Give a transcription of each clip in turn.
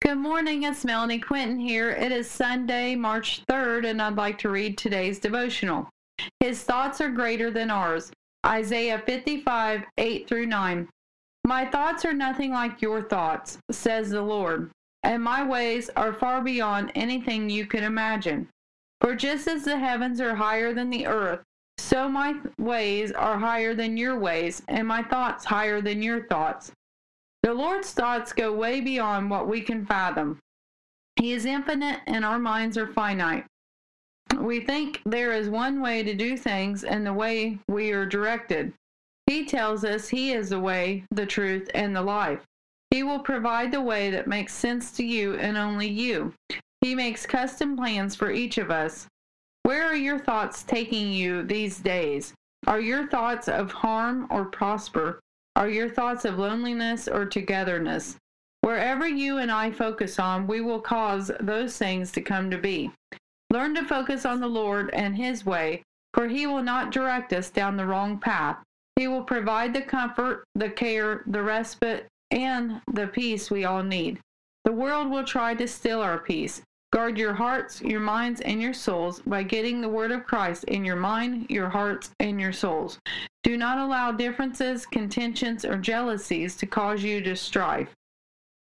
Good morning, it's Melanie Quinton here. It is Sunday, March 3rd, and I'd like to read today's devotional. His thoughts are greater than ours. Isaiah 55, 8 through 9. My thoughts are nothing like your thoughts, says the Lord, and my ways are far beyond anything you can imagine. For just as the heavens are higher than the earth, so my ways are higher than your ways, and my thoughts higher than your thoughts. The Lord's thoughts go way beyond what we can fathom. He is infinite and our minds are finite. We think there is one way to do things and the way we are directed. He tells us He is the way, the truth, and the life. He will provide the way that makes sense to you and only you. He makes custom plans for each of us. Where are your thoughts taking you these days? Are your thoughts of harm or prosper? Are your thoughts of loneliness or togetherness? Wherever you and I focus on, we will cause those things to come to be. Learn to focus on the Lord and His way, for He will not direct us down the wrong path. He will provide the comfort, the care, the respite, and the peace we all need. The world will try to steal our peace. Guard your hearts, your minds, and your souls by getting the word of Christ in your mind, your hearts, and your souls. Do not allow differences, contentions, or jealousies to cause you to strife.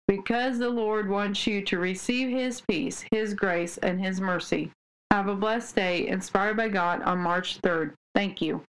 Because the Lord wants you to receive His peace, His grace, and His mercy. Have a blessed day inspired by God on March 3rd. Thank you.